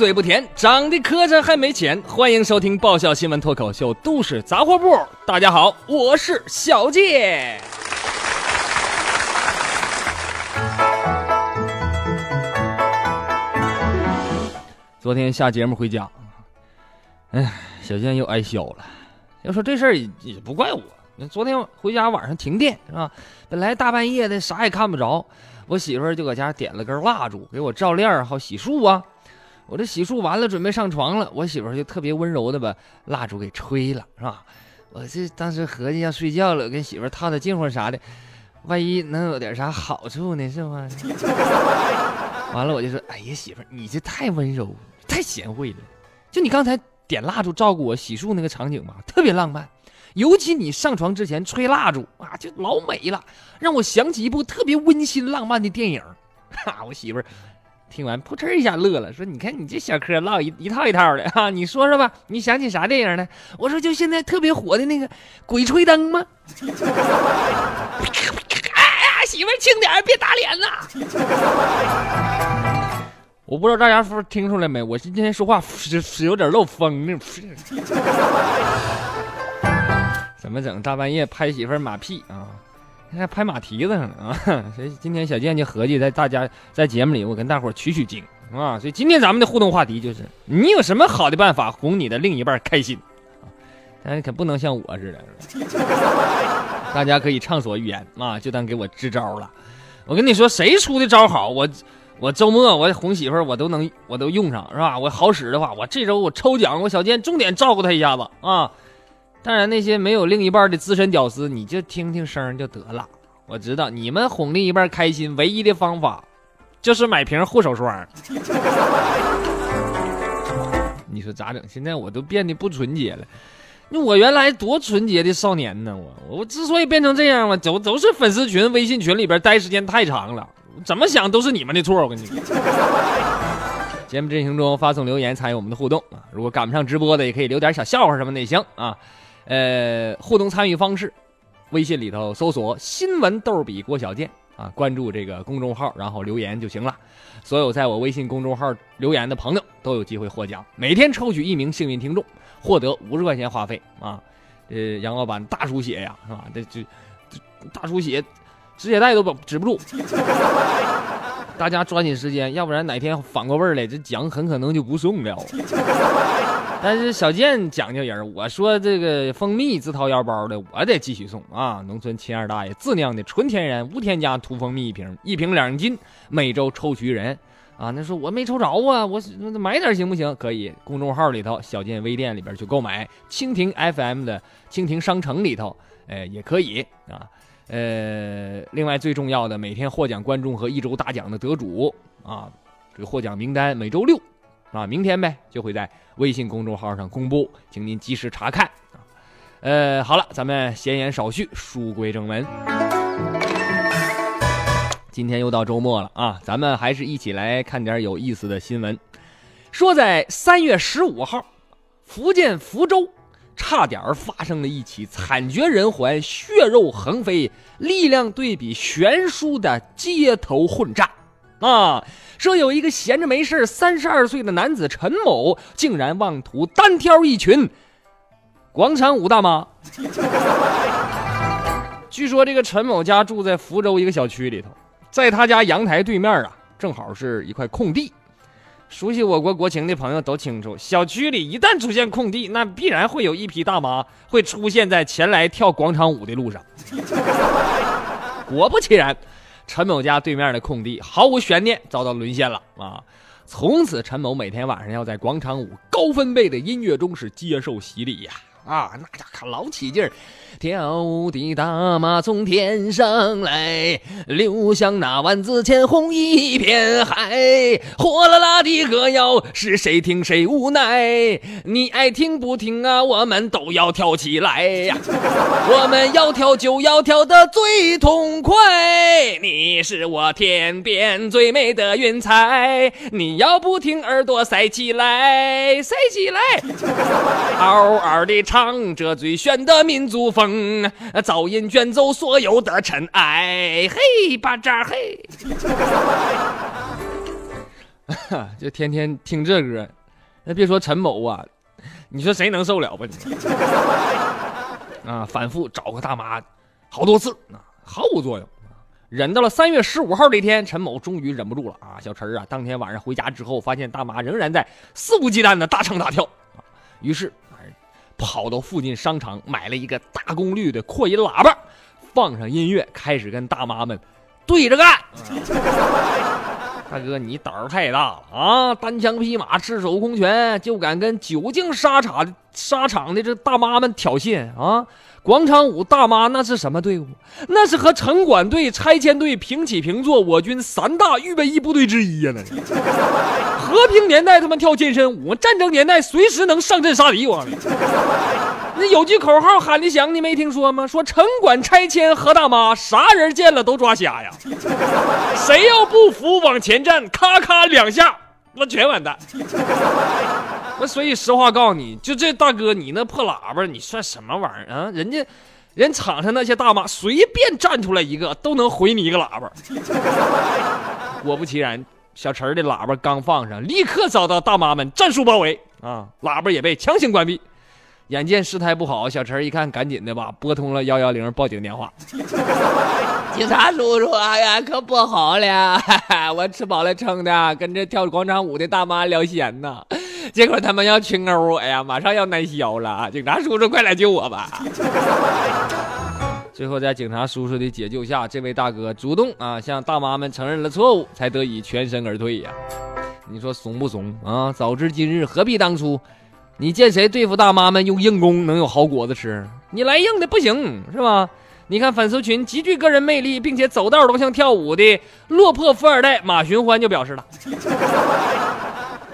嘴不甜，长得磕碜还没钱。欢迎收听爆笑新闻脱口秀《都市杂货铺》。大家好，我是小健。昨天下节目回家，哎，小健又挨削了。要说这事儿也也不怪我，昨天回家晚上停电是吧？本来大半夜的啥也看不着，我媳妇儿就搁家点了根蜡烛给我照亮好洗漱啊。我这洗漱完了，准备上床了，我媳妇儿就特别温柔的把蜡烛给吹了，是吧？我这当时合计要睡觉了，跟媳妇儿套套近乎啥的，万一能有点啥好处呢，是吗？完了我就说，哎呀，媳妇儿，你这太温柔。太贤惠了，就你刚才点蜡烛照顾我洗漱那个场景吧，特别浪漫。尤其你上床之前吹蜡烛啊，就老美了，让我想起一部特别温馨浪漫的电影。哈，我媳妇儿听完扑哧一下乐了，说：“你看你这小嗑唠一一套一套的哈，你说说吧，你想起啥电影呢？”我说：“就现在特别火的那个《鬼吹灯》吗？”哎呀，媳妇轻点，别打脸呐！我不知道大家是听出来没？我今天说话是是有点漏风呢。怎么整？大半夜拍媳妇马屁啊？还拍马蹄子上了啊？所以今天小健就合计在大家在节目里，我跟大伙取取经啊。所以今天咱们的互动话题就是：你有什么好的办法哄你的另一半开心啊？但是可不能像我似的，大家可以畅所欲言啊，就当给我支招了。我跟你说，谁出的招好，我。我周末我哄媳妇儿，我都能我都用上是吧？我好使的话，我这周我抽奖，我小健重点照顾他一下子啊！当然那些没有另一半的资深屌丝，你就听听声就得了。我知道你们哄另一半开心唯一的方法，就是买瓶护手霜。你说咋整？现在我都变得不纯洁了。那我原来多纯洁的少年呢？我我之所以变成这样嘛，都都是粉丝群、微信群里边待时间太长了。怎么想都是你们的错，我跟你说。节目进行中发送留言参与我们的互动啊！如果赶不上直播的，也可以留点小笑话什么的也行啊。呃，互动参与方式，微信里头搜索“新闻逗比郭小健”啊，关注这个公众号，然后留言就行了。所有在我微信公众号留言的朋友都有机会获奖，每天抽取一名幸运听众，获得五十块钱话费啊。呃，杨老板大出血呀，是吧？这这大出血。止血带都不止不住，大家抓紧时间，要不然哪天反过味儿来，这奖很可能就不送了。但是小健讲究人，我说这个蜂蜜自掏腰包的，我得继续送啊！农村亲二大爷自酿的纯天然无添加土蜂蜜一瓶，一瓶两斤，每周抽取人啊。那说我没抽着啊，我买点行不行？可以，公众号里头小健微店里边去购买，蜻蜓 FM 的蜻蜓商城里头，哎也可以啊。呃，另外最重要的，每天获奖观众和一周大奖的得主啊，这个获奖名单每周六啊，明天呗就会在微信公众号上公布，请您及时查看啊。呃，好了，咱们闲言少叙，书归正文。今天又到周末了啊，咱们还是一起来看点有意思的新闻。说在三月十五号，福建福州。差点发生了一起惨绝人寰、血肉横飞、力量对比悬殊的街头混战，啊！说有一个闲着没事三十二岁的男子陈某，竟然妄图单挑一群广场舞大妈。据说这个陈某家住在福州一个小区里头，在他家阳台对面啊，正好是一块空地。熟悉我国国情的朋友都清楚，小区里一旦出现空地，那必然会有一批大妈会出现在前来跳广场舞的路上。果不其然，陈某家对面的空地毫无悬念遭到沦陷了啊！从此，陈某每天晚上要在广场舞高分贝的音乐中是接受洗礼呀。啊那家可老起劲儿，跳舞的大妈从天上来，流向那万紫千红一片海，火辣辣的歌谣是谁听谁无奈，你爱听不听啊？我们都要跳起来呀！我们要跳就要跳得最痛快，你是我天边最美的云彩，你要不听耳朵塞起来，塞起来，嗷嗷的。唱唱着最炫的民族风，噪音卷走所有的尘埃。嘿，巴扎嘿！就天天听这歌，那别说陈某啊，你说谁能受了吧？你啊，反复找个大妈好多次啊，毫无作用。忍到了三月十五号这天，陈某终于忍不住了啊！小陈啊，当天晚上回家之后，发现大妈仍然在肆无忌惮的大唱大跳，于是跑到附近商场买了一个大功率的扩音喇叭，放上音乐，开始跟大妈们对着干。大哥，你胆儿太大了啊！单枪匹马、赤手空拳就敢跟久经沙场沙场的这大妈们挑衅啊！广场舞大妈那是什么队伍？那是和城管队、拆迁队平起平坐，我军三大预备役部队之一呀！那和平年代他们跳健身舞，战争年代随时能上阵杀敌。我那有句口号喊的响，你没听说吗？说城管拆迁和大妈，啥人见了都抓瞎呀！谁要不服往前站，咔咔两下，那全完蛋。那所以实话告诉你，就这大哥，你那破喇叭，你算什么玩意儿啊？人家，人场上那些大妈随便站出来一个，都能回你一个喇叭。果不其然，小陈的喇叭刚放上，立刻遭到大妈们战术包围啊！喇叭也被强行关闭。眼见事态不好，小陈一看，赶紧的吧，拨通了幺幺零报警电话。警察叔叔，哎呀，可不好了！我吃饱了撑的，跟这跳广场舞的大妈聊闲呢。结果他们要群殴，哎呀，马上要难消了！警察叔叔，快来救我吧！最后，在警察叔叔的解救下，这位大哥主动啊向大妈们承认了错误，才得以全身而退呀。你说怂不怂啊？早知今日，何必当初？你见谁对付大妈们用硬功能有好果子吃？你来硬的不行是吧？你看粉丝群极具个人魅力，并且走道都像跳舞的落魄富二代马寻欢就表示了。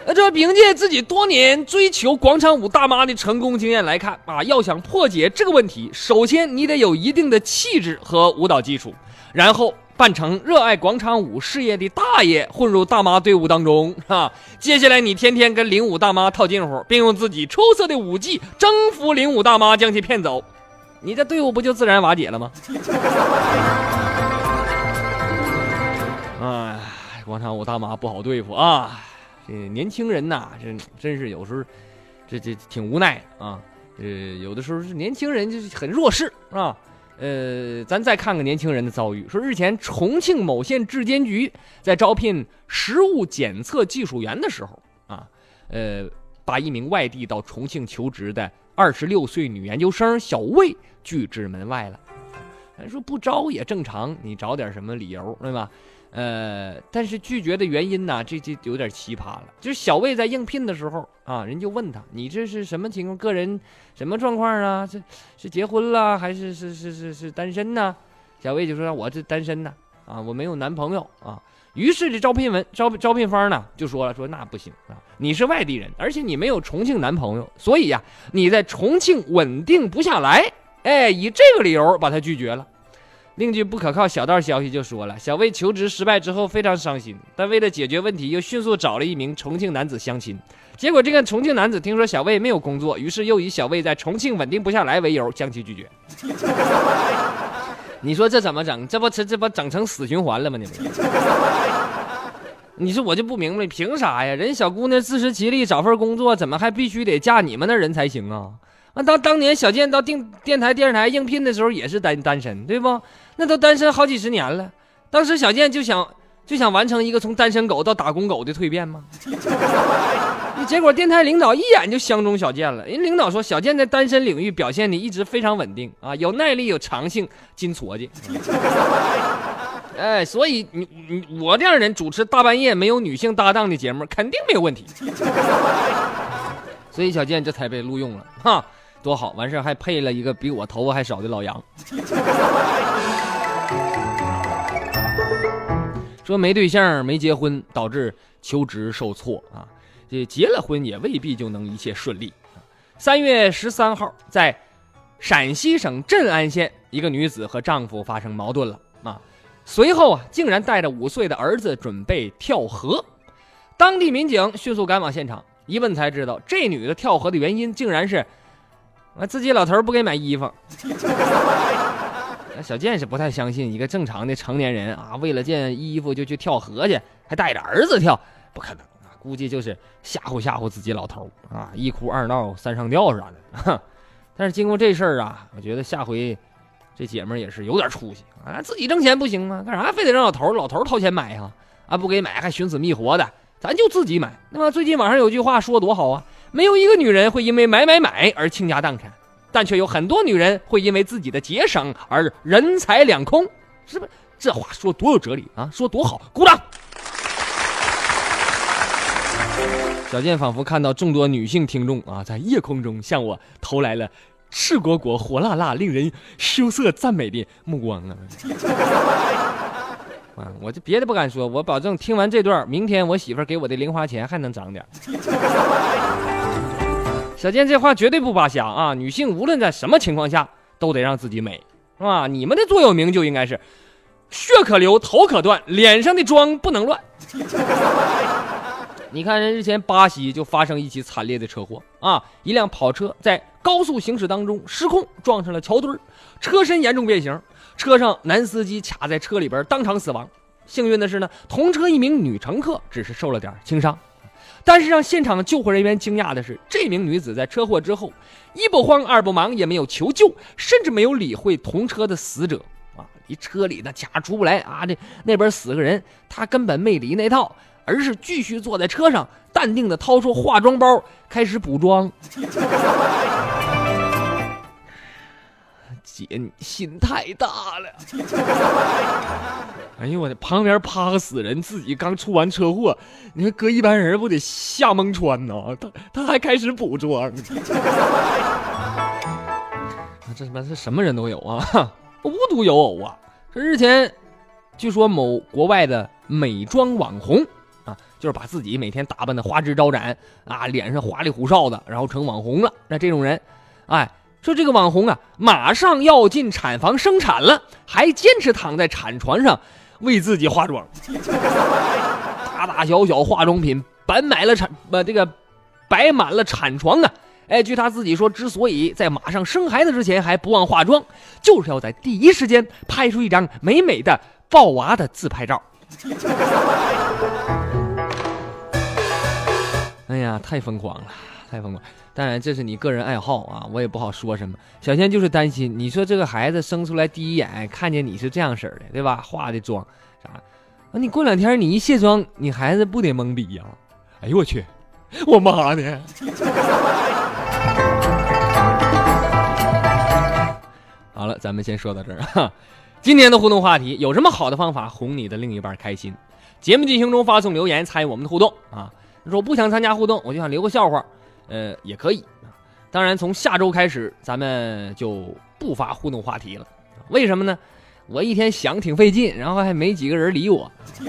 那这凭借自己多年追求广场舞大妈的成功经验来看啊，要想破解这个问题，首先你得有一定的气质和舞蹈基础，然后扮成热爱广场舞事业的大爷混入大妈队伍当中啊。接下来你天天跟领舞大妈套近乎，并用自己出色的舞技征服领舞大妈，将其骗走，你这队伍不就自然瓦解了吗？哎，广场舞大妈不好对付啊。这年轻人呐，这真是有时候，这这挺无奈啊。呃，有的时候是年轻人就是很弱势啊。呃，咱再看看年轻人的遭遇。说日前重庆某县质监局在招聘食物检测技术员的时候啊，呃，把一名外地到重庆求职的二十六岁女研究生小魏拒之门外了。咱说不招也正常，你找点什么理由对吧？呃，但是拒绝的原因呢，这这有点奇葩了。就是小魏在应聘的时候啊，人就问他：“你这是什么情况？个人什么状况啊？这是结婚了还是是是是是单身呢？”小魏就说：“我这单身呢，啊，我没有男朋友啊。”于是这招聘文招招聘方呢就说了：“说那不行啊，你是外地人，而且你没有重庆男朋友，所以呀，你在重庆稳定不下来。”哎，以这个理由把他拒绝了。另据不可靠小道消息就说了，小魏求职失败之后非常伤心，但为了解决问题，又迅速找了一名重庆男子相亲。结果这个重庆男子听说小魏没有工作，于是又以小魏在重庆稳定不下来为由将其拒绝。你说这怎么整？这不这这不整成死循环了吗？你们？你说我就不明白，凭啥呀？人小姑娘自食其力找份工作，怎么还必须得嫁你们那人才行啊？那当当年小健到电电台电视台应聘的时候也是单单身，对不？那都单身好几十年了，当时小健就想就想完成一个从单身狗到打工狗的蜕变吗？结果电台领导一眼就相中小健了。人领导说小健在单身领域表现的一直非常稳定啊，有耐力、有长性、金矬子。哎，所以你你我这样人主持大半夜没有女性搭档的节目肯定没有问题。所以小健这才被录用了，哈。多好，完事还配了一个比我头发还少的老杨。说没对象、没结婚，导致求职受挫啊！这结了婚也未必就能一切顺利。三月十三号，在陕西省镇安县，一个女子和丈夫发生矛盾了啊，随后啊，竟然带着五岁的儿子准备跳河。当地民警迅速赶往现场，一问才知道，这女的跳河的原因竟然是。啊，自己老头不给买衣服。那小健是不太相信一个正常的成年人啊，为了件衣服就去跳河去，还带着儿子跳，不可能啊估计就是吓唬吓唬自己老头啊，一哭二闹三上吊啥的。但是经过这事儿啊，我觉得下回这姐们儿也是有点出息啊，自己挣钱不行吗？干啥非得让老头老头掏钱买呀？啊，不给买还寻死觅活的，咱就自己买。那么最近网上有句话说多好啊，没有一个女人会因为买买买而倾家荡产，但却有很多女人会因为自己的节省而人财两空，是不是？这话说多有哲理啊，说多好，鼓掌。小健仿佛看到众多女性听众啊，在夜空中向我投来了赤果果、火辣辣、令人羞涩赞美的目光啊！啊，我这别的不敢说，我保证听完这段，明天我媳妇给我的零花钱还能涨点。小健这话绝对不扒瞎啊！女性无论在什么情况下都得让自己美，是吧？你们的座右铭就应该是。血可流，头可断，脸上的妆不能乱。你看，人日前巴西就发生一起惨烈的车祸啊！一辆跑车在高速行驶当中失控，撞上了桥墩车身严重变形，车上男司机卡在车里边当场死亡。幸运的是呢，同车一名女乘客只是受了点轻伤。但是让现场救护人员惊讶的是，这名女子在车祸之后一不慌二不忙，也没有求救，甚至没有理会同车的死者。啊，离车里的卡出不来啊！这那边死个人，她根本没理那套，而是继续坐在车上，淡定的掏出化妆包开始补妆。姐，你心太大了！哎呦我的，旁边趴个死人，自己刚出完车祸，你说搁一般人不得吓蒙穿呢？他他还开始补妆，这他妈是什么人都有啊！无独有偶啊，这日前，据说某国外的美妆网红啊，就是把自己每天打扮的花枝招展啊，脸上花里胡哨的，然后成网红了。那这种人，哎，说这个网红啊，马上要进产房生产了，还坚持躺在产床上为自己化妆，大大小小化妆品摆满了产，呃，这个摆满了产床啊。哎，据他自己说，之所以在马上生孩子之前还不忘化妆，就是要在第一时间拍出一张美美的抱娃的自拍照。哎呀，太疯狂了，太疯狂！当然，这是你个人爱好啊，我也不好说什么。小仙就是担心，你说这个孩子生出来第一眼看见你是这样式的，对吧？化的妆啥？那你过两天你一卸妆，你孩子不得懵逼呀？哎呦我去，我妈呢？好了，咱们先说到这儿哈。今天的互动话题有什么好的方法哄你的另一半开心？节目进行中发送留言参与我们的互动啊。说我不想参加互动，我就想留个笑话，呃，也可以啊。当然，从下周开始咱们就不发互动话题了。为什么呢？我一天想挺费劲，然后还没几个人理我。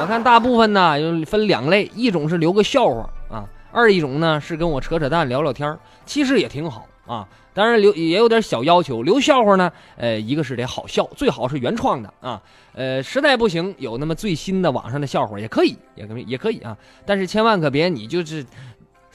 我看大部分呢，就分两类，一种是留个笑话啊。二一种呢是跟我扯扯淡聊聊天其实也挺好啊。当然留也有点小要求，留笑话呢，呃，一个是得好笑，最好是原创的啊。呃，实在不行，有那么最新的网上的笑话也可以，也可以也可以啊。但是千万可别你就是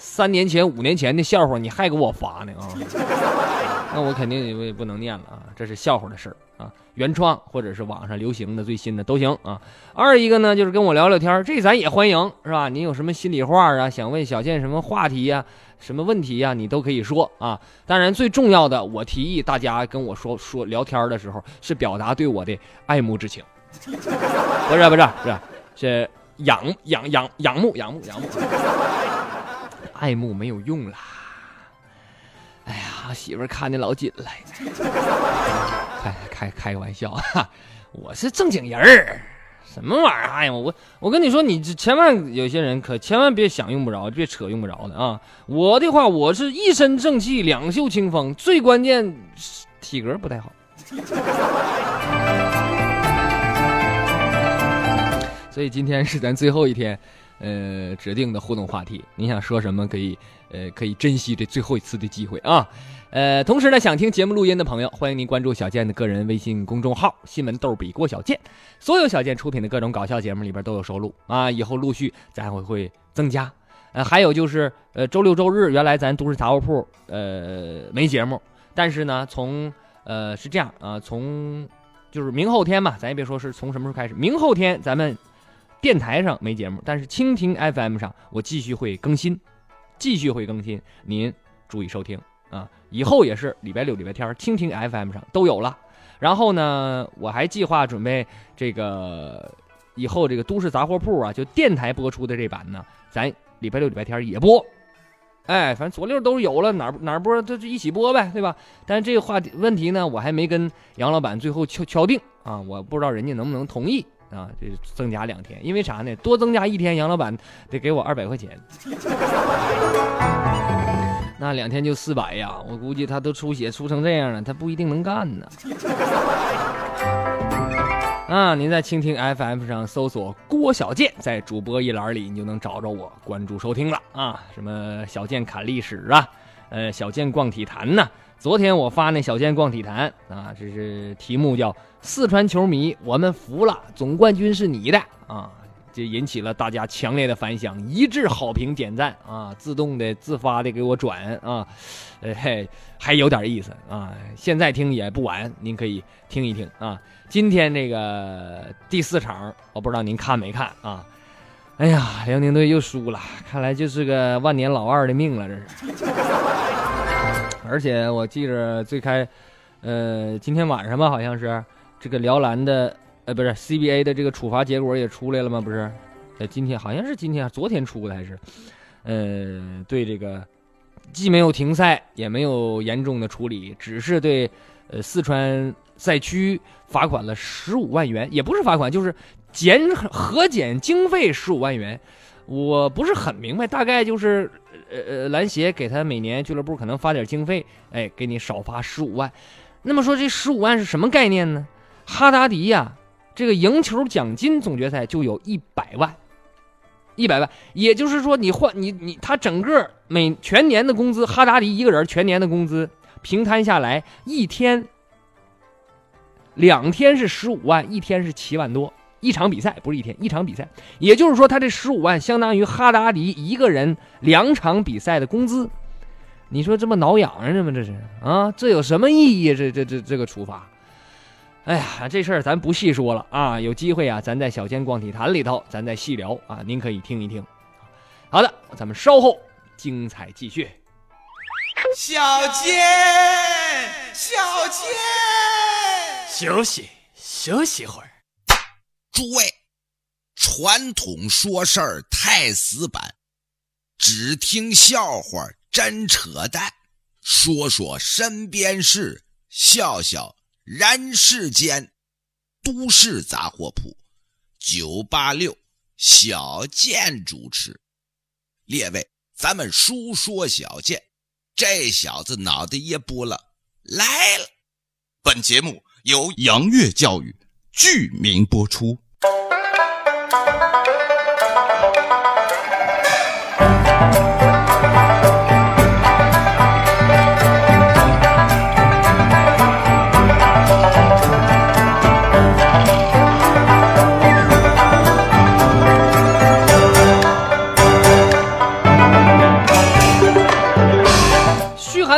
三年前、五年前的笑话，你还给我发呢啊。那我肯定也不能念了啊，这是笑话的事儿啊，原创或者是网上流行的最新的都行啊。二一个呢，就是跟我聊聊天这咱也欢迎，是吧？你有什么心里话啊，想问小健什么话题呀、什么问题呀，你都可以说啊。当然，最重要的，我提议大家跟我说说聊天的时候，是表达对我的爱慕之情，不是不是不是，是仰仰仰仰慕仰慕仰慕，爱慕没有用啦。哎呀，媳妇儿看的老紧了，开开开个玩笑哈，我是正经人儿，什么玩意儿？哎呀，我我跟你说，你千万有些人可千万别想用不着，别扯用不着的啊！我的话，我是一身正气，两袖清风，最关键体格不太好，所以今天是咱最后一天。呃，指定的互动话题，你想说什么可以，呃，可以珍惜这最后一次的机会啊。呃，同时呢，想听节目录音的朋友，欢迎您关注小健的个人微信公众号“新闻逗比郭小健”，所有小健出品的各种搞笑节目里边都有收录啊。以后陆续咱会会增加。呃，还有就是，呃，周六周日原来咱都市杂货铺呃没节目，但是呢，从呃是这样啊，从就是明后天吧，咱也别说是从什么时候开始，明后天咱们。电台上没节目，但是蜻蜓 FM 上我继续会更新，继续会更新，您注意收听啊！以后也是礼拜六、礼拜天，蜻蜓 FM 上都有了。然后呢，我还计划准备这个以后这个都市杂货铺啊，就电台播出的这版呢，咱礼拜六、礼拜天也播。哎，反正左六都有了，哪哪播，这就一起播呗，对吧？但是这个话题问题呢，我还没跟杨老板最后敲敲定啊，我不知道人家能不能同意啊，这增加两天，因为啥呢？多增加一天，杨老板得给我二百块钱，那两天就四百呀，我估计他都出血出成这样了，他不一定能干呢。啊，您在蜻蜓 FM 上搜索郭小健，在主播一栏里你就能找着我，关注收听了啊。什么小健侃历史啊，呃，小健逛体坛呐。昨天我发那小健逛体坛啊，这是题目叫“四川球迷我们服了，总冠军是你的”啊，这引起了大家强烈的反响，一致好评点赞啊，自动的自发的给我转啊，嘿，还有点意思啊。现在听也不晚，您可以听一听啊。今天这个第四场，我不知道您看没看啊？哎呀，辽宁队又输了，看来就是个万年老二的命了，这是。而且我记着最开，呃，今天晚上吧，好像是这个辽篮的，呃，不是 CBA 的这个处罚结果也出来了吗？不是，在今天好像是今天，昨天出的还是？呃，对这个既没有停赛，也没有严重的处理，只是对呃四川。赛区罚款了十五万元，也不是罚款，就是减核减经费十五万元。我不是很明白，大概就是呃呃，篮协给他每年俱乐部可能发点经费，哎，给你少发十五万。那么说这十五万是什么概念呢？哈达迪呀，这个赢球奖金总决赛就有一百万，一百万，也就是说你换你你他整个每全年的工资，哈达迪一个人全年的工资平摊下来一天。两天是十五万，一天是七万多，一场比赛不是一天，一场比赛，也就是说他这十五万相当于哈达迪一个人两场比赛的工资，你说这么挠痒痒吗？这是啊，这有什么意义？这这这这个处罚，哎呀，这事儿咱不细说了啊，有机会啊，咱在小健逛体坛里头，咱再细聊啊，您可以听一听。好的，咱们稍后精彩继续。小健，小健。休息休息会儿，诸位，传统说事儿太死板，只听笑话真扯淡，说说身边事，笑笑人世间。都市杂货铺，九八六小健主持。列位，咱们书说小健，这小子脑袋也拨了，来了。本节目。由杨岳教育剧名播出。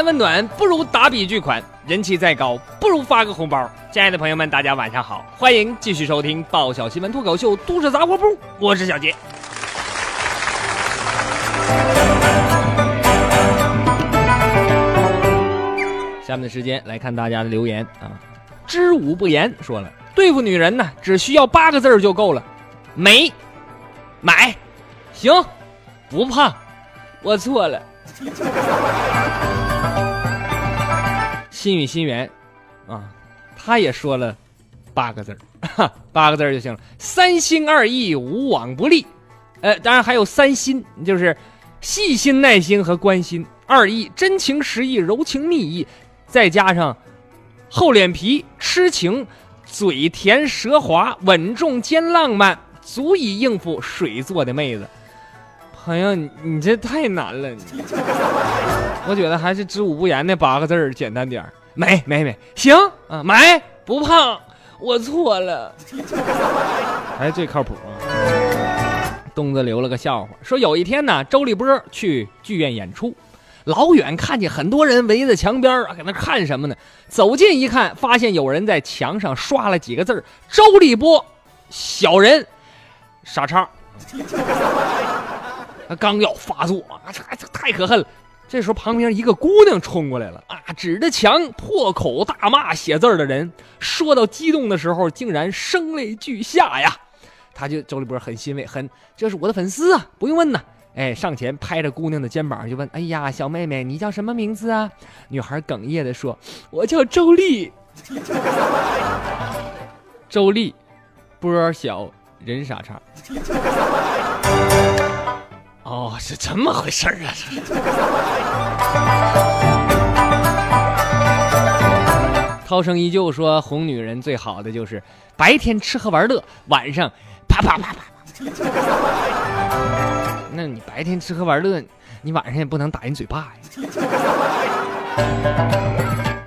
温暖不如打笔巨款，人气再高不如发个红包。亲爱的朋友们，大家晚上好，欢迎继续收听爆笑新闻脱口秀《都市杂货铺》，我是小杰。下面的时间来看大家的留言啊，知无不言说了，对付女人呢，只需要八个字就够了：美、买、行、不胖。我错了。心与心缘，啊，他也说了八个字儿，八个字儿就行了。三心二意，无往不利。呃，当然还有三心，就是细心、耐心和关心；二意，真情实意、柔情蜜意；再加上厚脸皮、痴情、嘴甜舌滑、稳重兼浪漫，足以应付水做的妹子。朋友，你你这太难了，我觉得还是知无不言那八个字儿简单点儿。美美美，行啊，买不胖，我错了，还最靠谱啊。东子留了个笑话，说有一天呢，周立波去剧院演出，老远看见很多人围在墙边啊，搁那看什么呢？走近一看，发现有人在墙上刷了几个字周立波，小人，傻叉。他刚要发作啊，这这太可恨了。这时候旁边一个姑娘冲过来了啊，指着墙破口大骂写字的人。说到激动的时候，竟然声泪俱下呀。他就周立波很欣慰，很这是我的粉丝啊，不用问呐。哎，上前拍着姑娘的肩膀就问：“哎呀，小妹妹，你叫什么名字啊？”女孩哽咽的说：“我叫周丽。” 周丽，波小人傻叉。哦，是这么回事儿啊！涛声依旧说：“哄女人最好的就是白天吃喝玩乐，晚上啪啪啪。”那你白天吃喝玩乐，你晚上也不能打人嘴巴呀。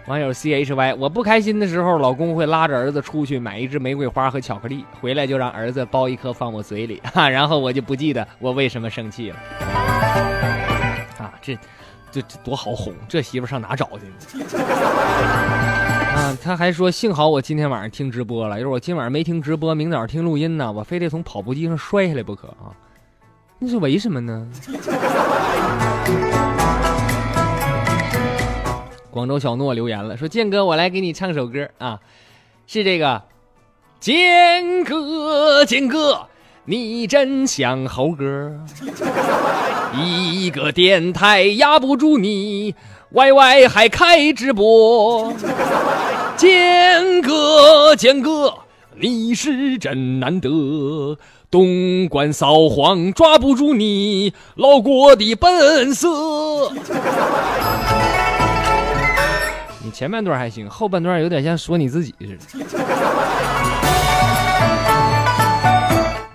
网友 C H Y，我不开心的时候，老公会拉着儿子出去买一支玫瑰花和巧克力，回来就让儿子剥一颗放我嘴里，哈，然后我就不记得我为什么生气了。啊，这，这这多好哄，这媳妇上哪找去？啊，他还说幸好我今天晚上听直播了，要是我今晚上没听直播，明早听录音呢，我非得从跑步机上摔下来不可啊。那是为什么呢？广州小诺留言了，说建哥，我来给你唱首歌啊，是这个，建哥，建哥，你真像猴哥，一个电台压不住你，Y Y 还开直播，建哥，建哥，你是真难得。东莞扫黄抓不住你老郭的本色。你前半段还行，后半段有点像说你自己似的。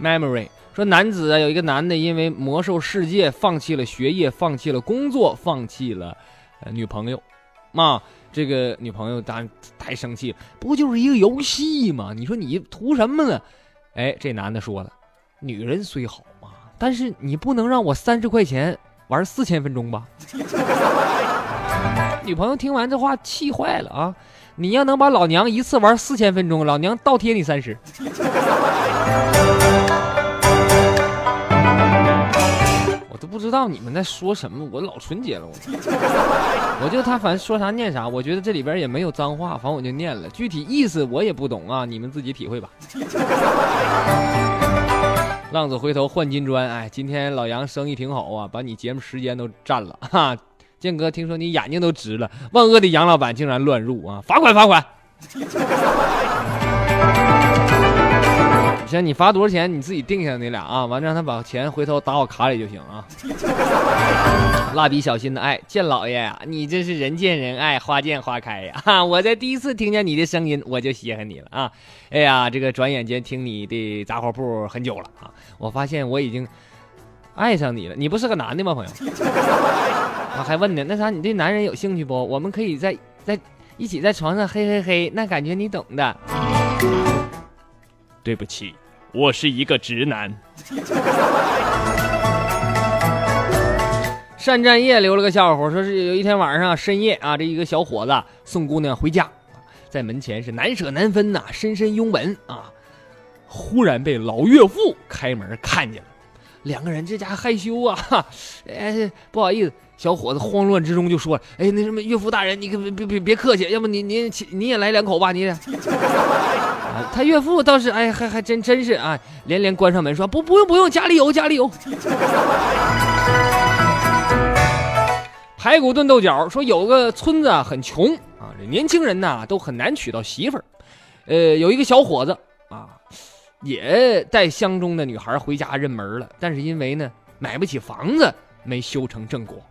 Memory 说，男子啊，有一个男的因为魔兽世界放弃了学业，放弃了工作，放弃了呃女朋友。妈，这个女朋友当然太生气了，不就是一个游戏吗？你说你图什么呢？哎，这男的说了。女人虽好嘛，但是你不能让我三十块钱玩四千分钟吧？女朋友听完这话气坏了啊！你要能把老娘一次玩四千分钟，老娘倒贴你三十。不知道你们在说什么，我老纯洁了，我 我就他反正说啥念啥，我觉得这里边也没有脏话，反正我就念了，具体意思我也不懂啊，你们自己体会吧。浪子回头换金砖，哎，今天老杨生意挺好啊，把你节目时间都占了 哈。建哥，听说你眼睛都直了，万恶的杨老板竟然乱入啊，罚款罚款。行，你罚多少钱？你自己定下那俩啊，完了让他把钱回头打我卡里就行啊。蜡笔小新的爱，见老爷呀，你真是人见人爱，花见花开呀！哈，我在第一次听见你的声音，我就稀罕你了啊！哎呀，这个转眼间听你的杂货铺很久了啊，我发现我已经爱上你了。你不是个男的吗，朋友？我还问呢，那啥，你对男人有兴趣不？我们可以在在一起在床上嘿嘿嘿，那感觉你懂的。对不起，我是一个直男。单战业留了个笑话，说是有一天晚上深夜啊，这一个小伙子送姑娘回家，在门前是难舍难分呐，深深拥吻啊，忽然被老岳父开门看见了，两个人这家害羞啊，哎，不好意思，小伙子慌乱之中就说：“哎，那什么岳父大人，你可别别别别客气，要不你你你也来两口吧，你。”他岳父倒是哎，还还真真是啊，连连关上门说：“不不用不用，家里有家里有。”排骨炖豆角，说有个村子很穷啊，这年轻人呐都很难娶到媳妇儿。呃，有一个小伙子，也带相中的女孩回家认门了，但是因为呢买不起房子，没修成正果。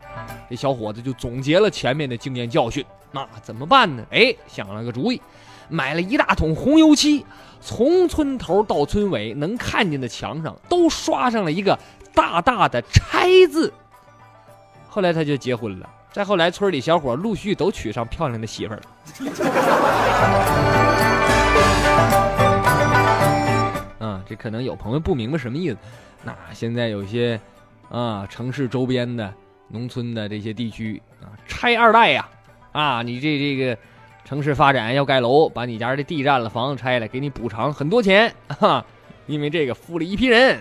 这小伙子就总结了前面的经验教训，那怎么办呢？哎，想了个主意，买了一大桶红油漆，从村头到村尾能看见的墙上都刷上了一个大大的“拆”字。后来他就结婚了，再后来村里小伙陆续都娶上漂亮的媳妇儿了。这可能有朋友不明白什么意思。那现在有些啊城市周边的农村的这些地区啊，拆二代呀，啊，你这这个城市发展要盖楼，把你家的地占了，房子拆了，给你补偿很多钱，哈，因为这个富了一批人。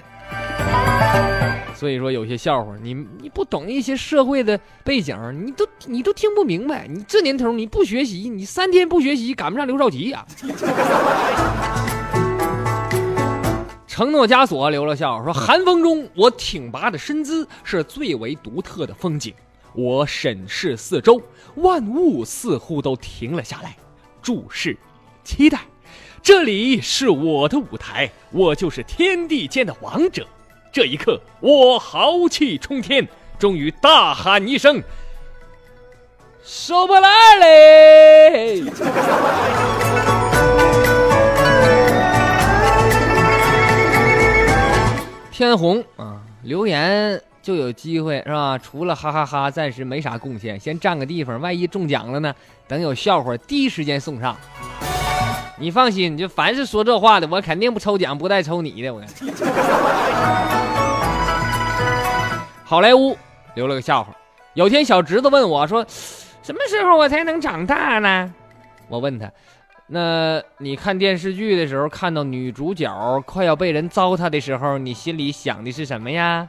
所以说，有些笑话你你不懂一些社会的背景，你都你都听不明白。你这年头你不学习，你三天不学习赶不上刘少奇呀、承诺枷锁留了笑说：寒风中，我挺拔的身姿是最为独特的风景。我审视四周，万物似乎都停了下来，注视，期待。这里是我的舞台，我就是天地间的王者。这一刻，我豪气冲天，终于大喊一声：“ 收不来嘞！”天红啊，留言就有机会是吧？除了哈哈哈暂时没啥贡献，先占个地方，万一中奖了呢？等有笑话第一时间送上。你放心，就凡是说这话的，我肯定不抽奖，不带抽你的。我看。好莱坞留了个笑话，有天小侄子问我说：“什么时候我才能长大呢？”我问他：“那你看电视剧的时候，看到女主角快要被人糟蹋的时候，你心里想的是什么呀？”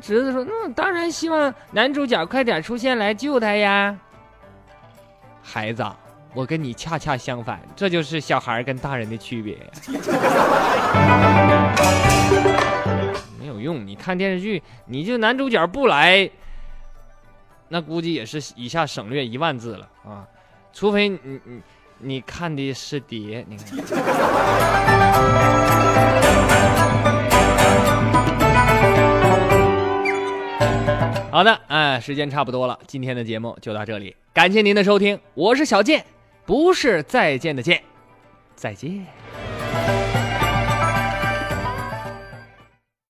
侄子说：“那当然希望男主角快点出现来救她呀。”孩子，我跟你恰恰相反，这就是小孩跟大人的区别 没有用，你看电视剧，你就男主角不来，那估计也是以下省略一万字了啊，除非你你你看的是碟，你看。好的，哎，时间差不多了，今天的节目就到这里，感谢您的收听，我是小健，不是再见的见，再见。